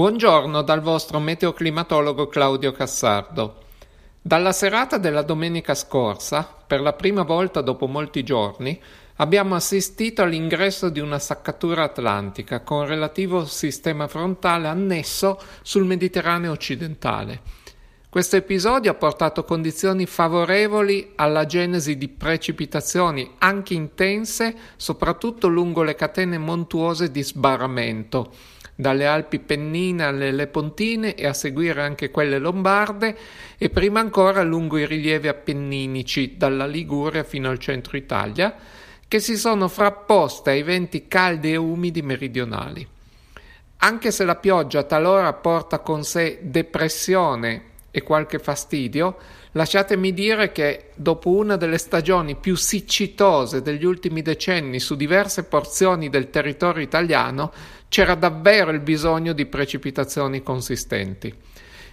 Buongiorno dal vostro meteoclimatologo Claudio Cassardo. Dalla serata della domenica scorsa, per la prima volta dopo molti giorni, abbiamo assistito all'ingresso di una saccatura atlantica con relativo sistema frontale annesso sul Mediterraneo occidentale. Questo episodio ha portato condizioni favorevoli alla genesi di precipitazioni anche intense, soprattutto lungo le catene montuose di sbarramento dalle Alpi Pennine alle Lepontine e a seguire anche quelle lombarde e prima ancora lungo i rilievi appenninici dalla Liguria fino al centro Italia, che si sono frapposte ai venti caldi e umidi meridionali. Anche se la pioggia talora porta con sé depressione e qualche fastidio, lasciatemi dire che dopo una delle stagioni più siccitose degli ultimi decenni su diverse porzioni del territorio italiano, c'era davvero il bisogno di precipitazioni consistenti.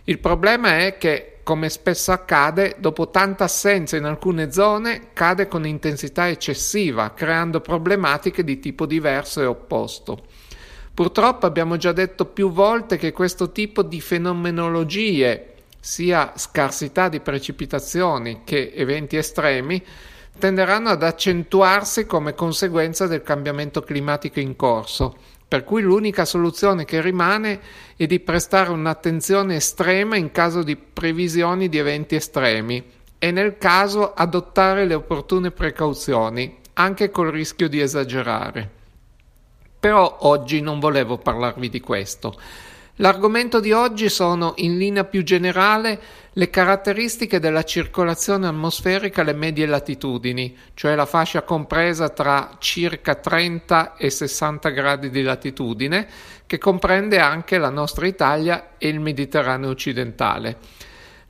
Il problema è che, come spesso accade, dopo tanta assenza in alcune zone, cade con intensità eccessiva, creando problematiche di tipo diverso e opposto. Purtroppo abbiamo già detto più volte che questo tipo di fenomenologie sia scarsità di precipitazioni che eventi estremi, tenderanno ad accentuarsi come conseguenza del cambiamento climatico in corso, per cui l'unica soluzione che rimane è di prestare un'attenzione estrema in caso di previsioni di eventi estremi e nel caso adottare le opportune precauzioni, anche col rischio di esagerare. Però oggi non volevo parlarvi di questo. L'argomento di oggi sono, in linea più generale, le caratteristiche della circolazione atmosferica alle medie latitudini, cioè la fascia compresa tra circa 30 e 60 gradi di latitudine, che comprende anche la nostra Italia e il Mediterraneo occidentale.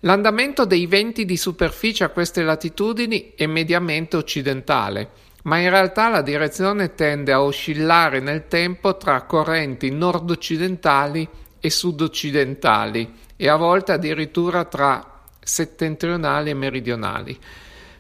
L'andamento dei venti di superficie a queste latitudini è mediamente occidentale, ma in realtà la direzione tende a oscillare nel tempo tra correnti nord-occidentali e sud-occidentali e a volte addirittura tra settentrionali e meridionali.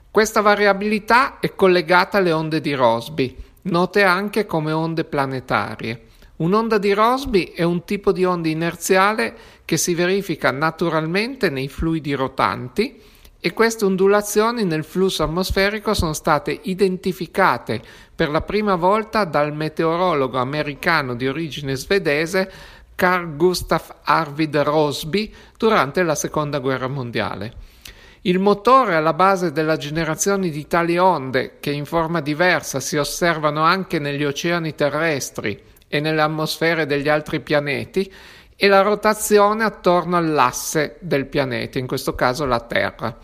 Questa variabilità è collegata alle onde di Rossby, note anche come onde planetarie. Un'onda di Rossby è un tipo di onda inerziale che si verifica naturalmente nei fluidi rotanti e queste ondulazioni nel flusso atmosferico sono state identificate per la prima volta dal meteorologo americano di origine svedese Carl Gustav Arvid Rosby durante la Seconda Guerra Mondiale. Il motore alla base della generazione di tali onde, che in forma diversa si osservano anche negli oceani terrestri e nelle atmosfere degli altri pianeti, è la rotazione attorno all'asse del pianeta, in questo caso la Terra.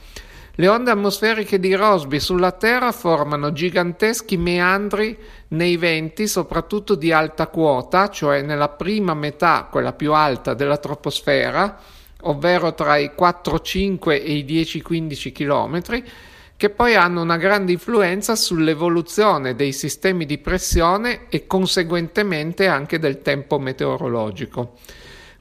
Le onde atmosferiche di Rossby sulla Terra formano giganteschi meandri nei venti, soprattutto di alta quota, cioè nella prima metà, quella più alta della troposfera, ovvero tra i 4-5 e i 10-15 km, che poi hanno una grande influenza sull'evoluzione dei sistemi di pressione e conseguentemente anche del tempo meteorologico.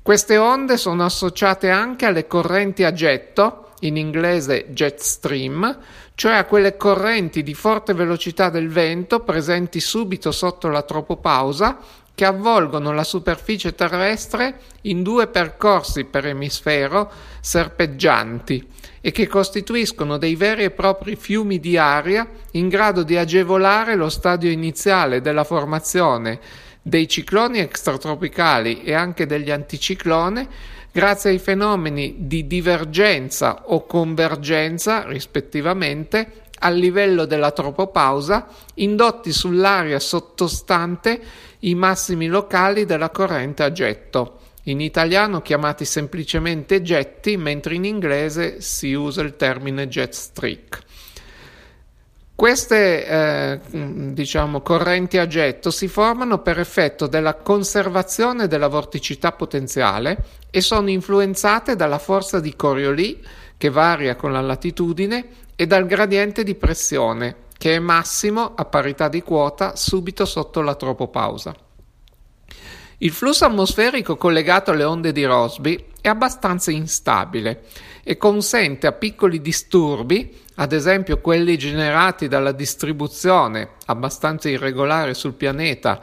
Queste onde sono associate anche alle correnti a getto, in inglese jet stream, cioè a quelle correnti di forte velocità del vento presenti subito sotto la tropopausa che avvolgono la superficie terrestre in due percorsi per emisfero serpeggianti e che costituiscono dei veri e propri fiumi di aria in grado di agevolare lo stadio iniziale della formazione dei cicloni extratropicali e anche degli anticiclone grazie ai fenomeni di divergenza o convergenza, rispettivamente, al livello della tropopausa, indotti sull'area sottostante i massimi locali della corrente a getto, in italiano chiamati semplicemente getti, mentre in inglese si usa il termine jet streak. Queste eh, diciamo, correnti a getto si formano per effetto della conservazione della vorticità potenziale e sono influenzate dalla forza di Coriolis, che varia con la latitudine, e dal gradiente di pressione, che è massimo a parità di quota subito sotto la tropopausa. Il flusso atmosferico collegato alle onde di Rossby è abbastanza instabile e consente a piccoli disturbi, ad esempio quelli generati dalla distribuzione abbastanza irregolare sul pianeta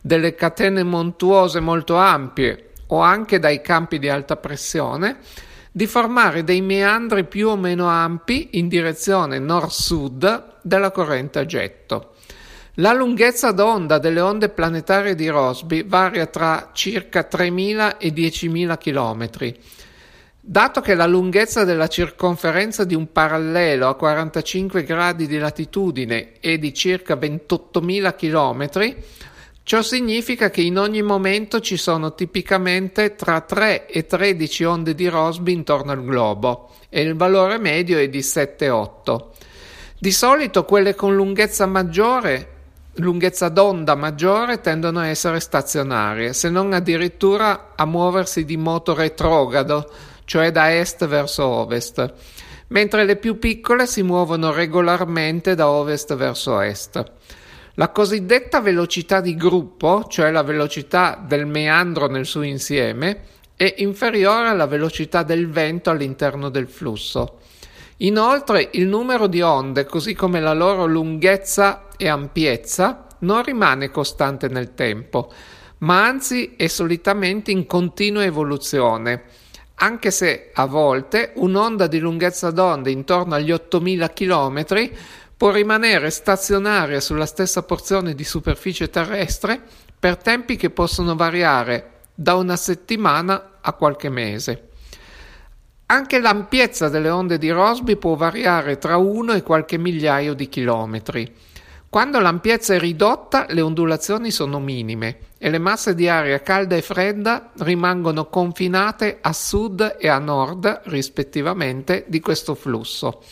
delle catene montuose molto ampie o anche dai campi di alta pressione, di formare dei meandri più o meno ampi in direzione nord-sud della corrente a getto. La lunghezza d'onda delle onde planetarie di Rossby varia tra circa 3.000 e 10.000 km. Dato che la lunghezza della circonferenza di un parallelo a 45 gradi di latitudine è di circa 28.000 km, ciò significa che in ogni momento ci sono tipicamente tra 3 e 13 onde di Rossby intorno al globo e il valore medio è di 7-8. Di solito quelle con lunghezza maggiore lunghezza d'onda maggiore tendono a essere stazionarie, se non addirittura a muoversi di moto retrogrado, cioè da est verso ovest, mentre le più piccole si muovono regolarmente da ovest verso est. La cosiddetta velocità di gruppo, cioè la velocità del meandro nel suo insieme, è inferiore alla velocità del vento all'interno del flusso. Inoltre il numero di onde, così come la loro lunghezza e ampiezza, non rimane costante nel tempo, ma anzi è solitamente in continua evoluzione, anche se a volte un'onda di lunghezza d'onda intorno agli 8000 km può rimanere stazionaria sulla stessa porzione di superficie terrestre per tempi che possono variare da una settimana a qualche mese. Anche l'ampiezza delle onde di Rossby può variare tra uno e qualche migliaio di chilometri. Quando l'ampiezza è ridotta, le ondulazioni sono minime e le masse di aria calda e fredda rimangono confinate a sud e a nord, rispettivamente, di questo flusso.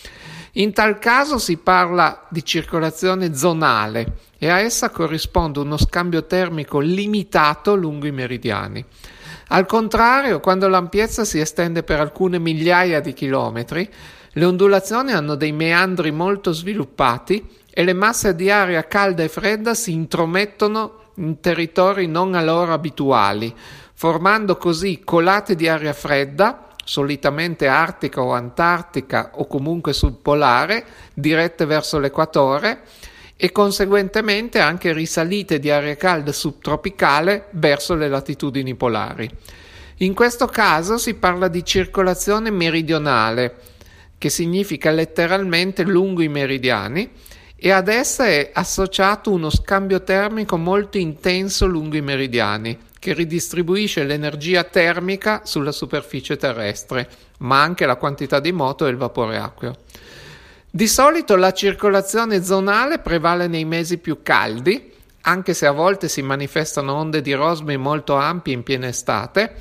In tal caso si parla di circolazione zonale e a essa corrisponde uno scambio termico limitato lungo i meridiani. Al contrario, quando l'ampiezza si estende per alcune migliaia di chilometri, le ondulazioni hanno dei meandri molto sviluppati e le masse di aria calda e fredda si intromettono in territori non a loro abituali, formando così colate di aria fredda, solitamente artica o antartica o comunque subpolare, dirette verso l'equatore, e conseguentemente anche risalite di aria calda subtropicale verso le latitudini polari. In questo caso si parla di circolazione meridionale, che significa letteralmente lungo i meridiani, e ad essa è associato uno scambio termico molto intenso lungo i meridiani, che ridistribuisce l'energia termica sulla superficie terrestre, ma anche la quantità di moto e il vapore acqueo. Di solito la circolazione zonale prevale nei mesi più caldi, anche se a volte si manifestano onde di rosmi molto ampie in piena estate,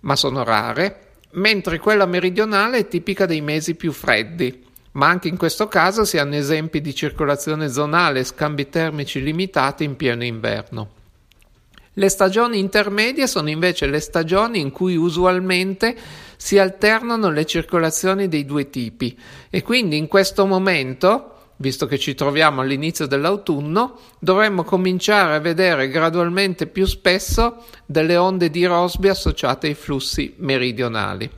ma sono rare, mentre quella meridionale è tipica dei mesi più freddi. Ma anche in questo caso si hanno esempi di circolazione zonale e scambi termici limitati in pieno inverno. Le stagioni intermedie sono invece le stagioni in cui usualmente si alternano le circolazioni dei due tipi e quindi in questo momento, visto che ci troviamo all'inizio dell'autunno, dovremmo cominciare a vedere gradualmente più spesso delle onde di Rossby associate ai flussi meridionali.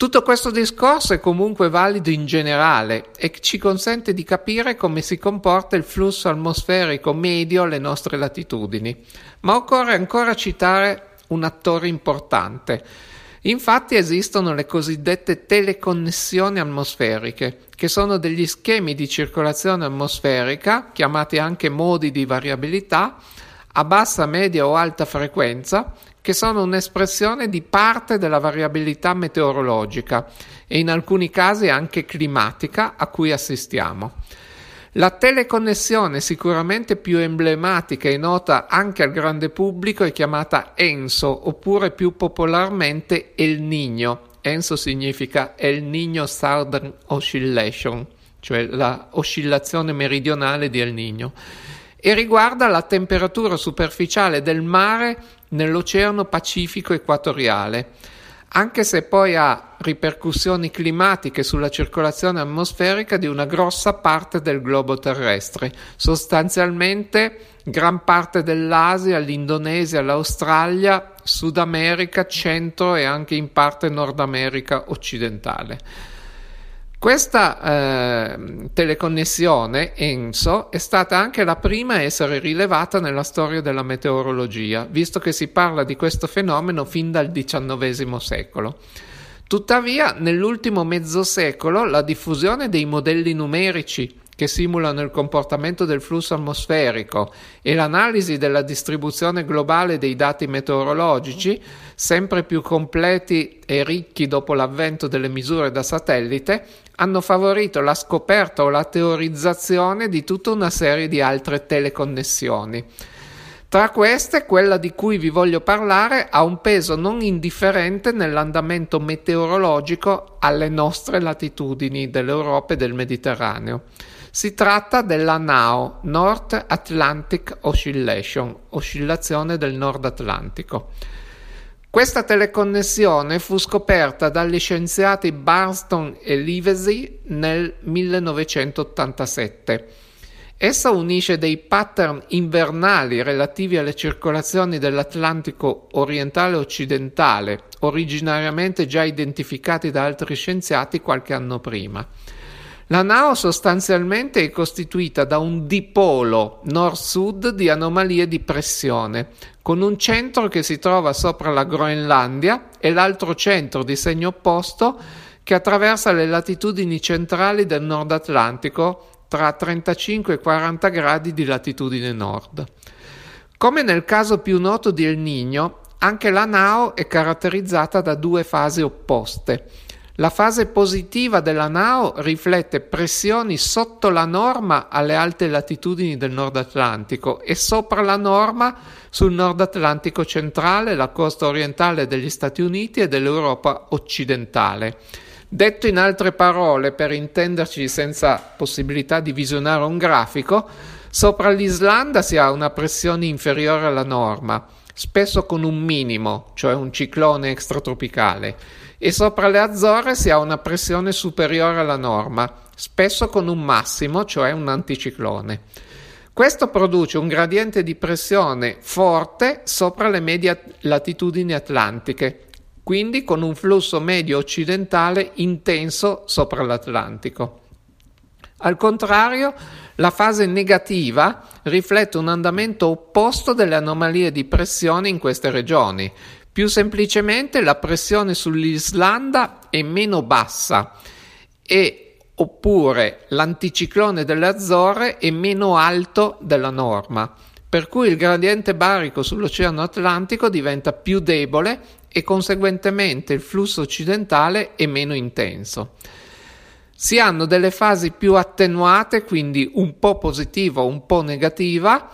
Tutto questo discorso è comunque valido in generale e ci consente di capire come si comporta il flusso atmosferico medio alle nostre latitudini. Ma occorre ancora citare un attore importante. Infatti esistono le cosiddette teleconnessioni atmosferiche, che sono degli schemi di circolazione atmosferica, chiamati anche modi di variabilità, a bassa, media o alta frequenza, che sono un'espressione di parte della variabilità meteorologica e in alcuni casi anche climatica a cui assistiamo. La teleconnessione sicuramente più emblematica e nota anche al grande pubblico è chiamata ENSO oppure più popolarmente El Niño. ENSO significa El Niño Southern Oscillation, cioè la oscillazione meridionale di El Niño e riguarda la temperatura superficiale del mare nell'Oceano Pacifico equatoriale, anche se poi ha ripercussioni climatiche sulla circolazione atmosferica di una grossa parte del globo terrestre, sostanzialmente gran parte dell'Asia, l'Indonesia, l'Australia, Sud America, Centro e anche in parte Nord America occidentale. Questa eh, teleconnessione ENSO è stata anche la prima a essere rilevata nella storia della meteorologia, visto che si parla di questo fenomeno fin dal XIX secolo. Tuttavia, nell'ultimo mezzo secolo la diffusione dei modelli numerici che simulano il comportamento del flusso atmosferico e l'analisi della distribuzione globale dei dati meteorologici, sempre più completi e ricchi dopo l'avvento delle misure da satellite, hanno favorito la scoperta o la teorizzazione di tutta una serie di altre teleconnessioni. Tra queste, quella di cui vi voglio parlare ha un peso non indifferente nell'andamento meteorologico alle nostre latitudini dell'Europa e del Mediterraneo. Si tratta della NAO, North Atlantic Oscillation, oscillazione del Nord Atlantico. Questa teleconnessione fu scoperta dagli scienziati Barston e Livesey nel 1987. Essa unisce dei pattern invernali relativi alle circolazioni dell'Atlantico orientale occidentale, originariamente già identificati da altri scienziati qualche anno prima. La NAO sostanzialmente è costituita da un dipolo nord-sud di anomalie di pressione, con un centro che si trova sopra la Groenlandia e l'altro centro di segno opposto che attraversa le latitudini centrali del Nord Atlantico tra 35 e 40 gradi di latitudine nord. Come nel caso più noto di El Niño, anche la NAO è caratterizzata da due fasi opposte la fase positiva della NAO riflette pressioni sotto la norma alle alte latitudini del Nord Atlantico e sopra la norma sul Nord Atlantico centrale, la costa orientale degli Stati Uniti e dell'Europa occidentale. Detto in altre parole, per intenderci senza possibilità di visionare un grafico, sopra l'Islanda si ha una pressione inferiore alla norma, spesso con un minimo, cioè un ciclone extratropicale e sopra le Azzorre si ha una pressione superiore alla norma, spesso con un massimo, cioè un anticiclone. Questo produce un gradiente di pressione forte sopra le medie latitudini atlantiche, quindi con un flusso medio occidentale intenso sopra l'Atlantico. Al contrario, la fase negativa riflette un andamento opposto delle anomalie di pressione in queste regioni, più semplicemente la pressione sull'Islanda è meno bassa e oppure l'anticiclone delle Azzorre è meno alto della norma, per cui il gradiente barico sull'Oceano Atlantico diventa più debole e conseguentemente il flusso occidentale è meno intenso. Si hanno delle fasi più attenuate, quindi un po' positiva un po' negativa,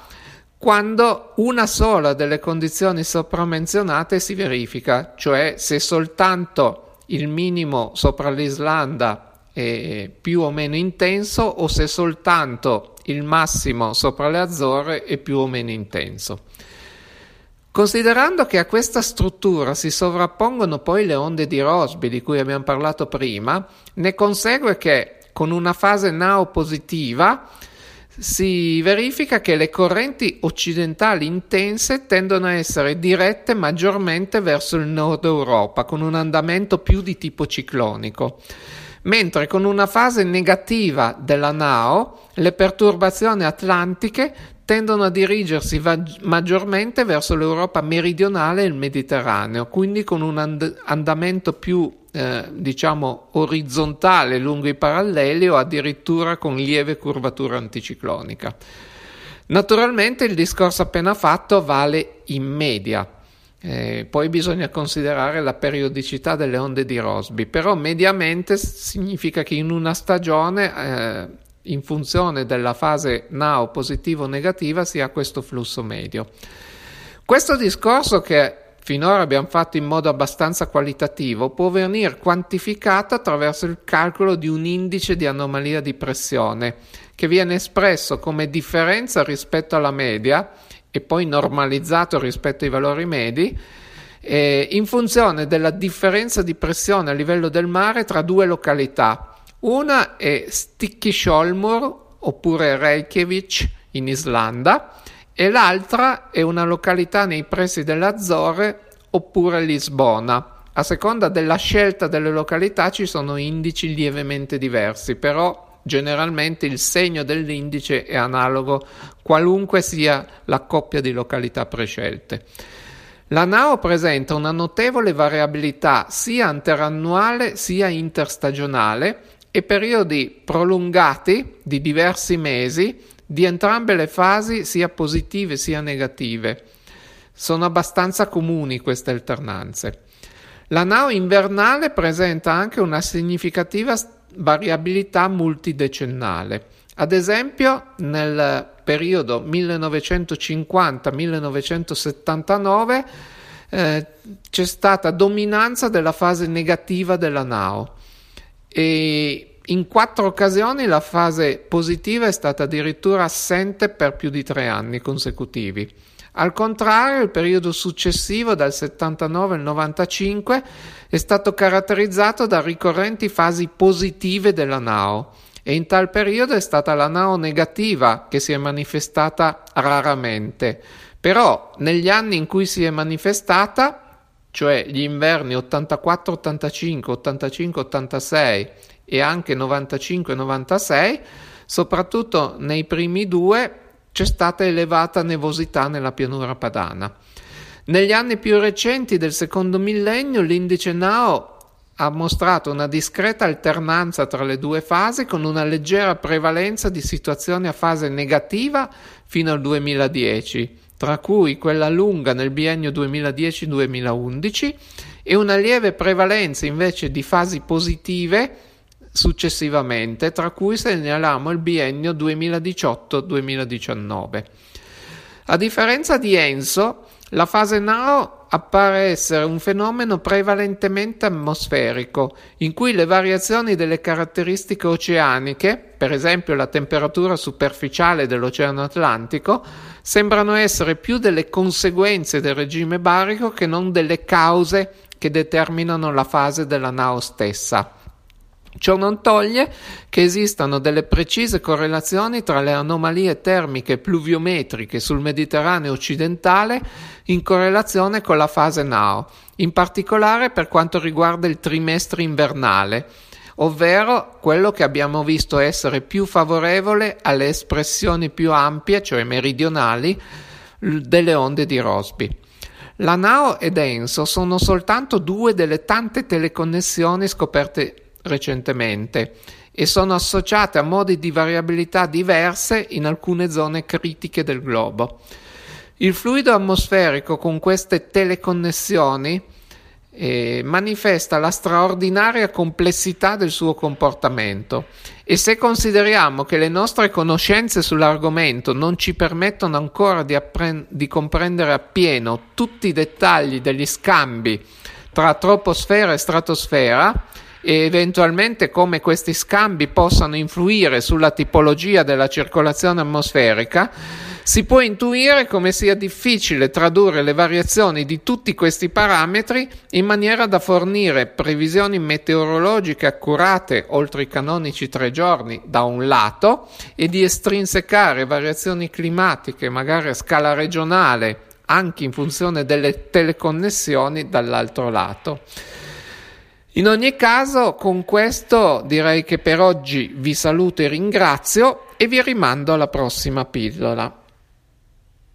quando una sola delle condizioni sopramenzionate si verifica, cioè se soltanto il minimo sopra l'Islanda è più o meno intenso o se soltanto il massimo sopra le Azzorre è più o meno intenso. Considerando che a questa struttura si sovrappongono poi le onde di Rossby di cui abbiamo parlato prima, ne consegue che con una fase NAO positiva si verifica che le correnti occidentali intense tendono a essere dirette maggiormente verso il nord Europa, con un andamento più di tipo ciclonico, mentre con una fase negativa della NAO le perturbazioni atlantiche tendono a dirigersi va- maggiormente verso l'Europa meridionale e il Mediterraneo, quindi con un and- andamento più eh, diciamo orizzontale lungo i paralleli o addirittura con lieve curvatura anticiclonica. Naturalmente il discorso appena fatto vale in media, eh, poi bisogna considerare la periodicità delle onde di Rossby, però mediamente significa che in una stagione, eh, in funzione della fase NAO positivo-negativa, si ha questo flusso medio. Questo discorso che finora abbiamo fatto in modo abbastanza qualitativo, può venire quantificato attraverso il calcolo di un indice di anomalia di pressione, che viene espresso come differenza rispetto alla media e poi normalizzato rispetto ai valori medi, eh, in funzione della differenza di pressione a livello del mare tra due località. Una è Stikkishólmur oppure Reykjavik in Islanda e l'altra è una località nei pressi delle Azzorre oppure Lisbona, a seconda della scelta delle località ci sono indici lievemente diversi, però generalmente il segno dell'indice è analogo qualunque sia la coppia di località prescelte. La NAO presenta una notevole variabilità sia interannuale sia interstagionale e periodi prolungati di diversi mesi di entrambe le fasi, sia positive sia negative. Sono abbastanza comuni queste alternanze. La NAO invernale presenta anche una significativa variabilità multidecennale. Ad esempio, nel periodo 1950-1979 eh, c'è stata dominanza della fase negativa della NAO e in quattro occasioni la fase positiva è stata addirittura assente per più di tre anni consecutivi. Al contrario, il periodo successivo, dal 79 al 95, è stato caratterizzato da ricorrenti fasi positive della NAO e in tal periodo è stata la NAO negativa che si è manifestata raramente. Però negli anni in cui si è manifestata, cioè gli inverni 84-85, 85-86 e anche 95-96, soprattutto nei primi due c'è stata elevata nevosità nella pianura padana. Negli anni più recenti del secondo millennio l'indice NAO ha mostrato una discreta alternanza tra le due fasi con una leggera prevalenza di situazioni a fase negativa fino al 2010, tra cui quella lunga nel biennio 2010-2011 e una lieve prevalenza invece di fasi positive successivamente, tra cui segnaliamo il biennio 2018-2019. A differenza di Enso, la fase Nao appare essere un fenomeno prevalentemente atmosferico, in cui le variazioni delle caratteristiche oceaniche, per esempio la temperatura superficiale dell'Oceano Atlantico, sembrano essere più delle conseguenze del regime barico che non delle cause che determinano la fase della Nao stessa. Ciò non toglie che esistano delle precise correlazioni tra le anomalie termiche pluviometriche sul Mediterraneo occidentale in correlazione con la fase NAO, in particolare per quanto riguarda il trimestre invernale, ovvero quello che abbiamo visto essere più favorevole alle espressioni più ampie, cioè meridionali, delle onde di Rossby. La NAO ed ENSO sono soltanto due delle tante teleconnessioni scoperte recentemente e sono associate a modi di variabilità diverse in alcune zone critiche del globo. Il fluido atmosferico con queste teleconnessioni eh, manifesta la straordinaria complessità del suo comportamento e se consideriamo che le nostre conoscenze sull'argomento non ci permettono ancora di, appre- di comprendere appieno tutti i dettagli degli scambi tra troposfera e stratosfera, e eventualmente come questi scambi possano influire sulla tipologia della circolazione atmosferica, si può intuire come sia difficile tradurre le variazioni di tutti questi parametri in maniera da fornire previsioni meteorologiche accurate oltre i canonici tre giorni da un lato e di estrinsecare variazioni climatiche magari a scala regionale anche in funzione delle teleconnessioni dall'altro lato. In ogni caso, con questo direi che per oggi vi saluto e ringrazio e vi rimando alla prossima pillola.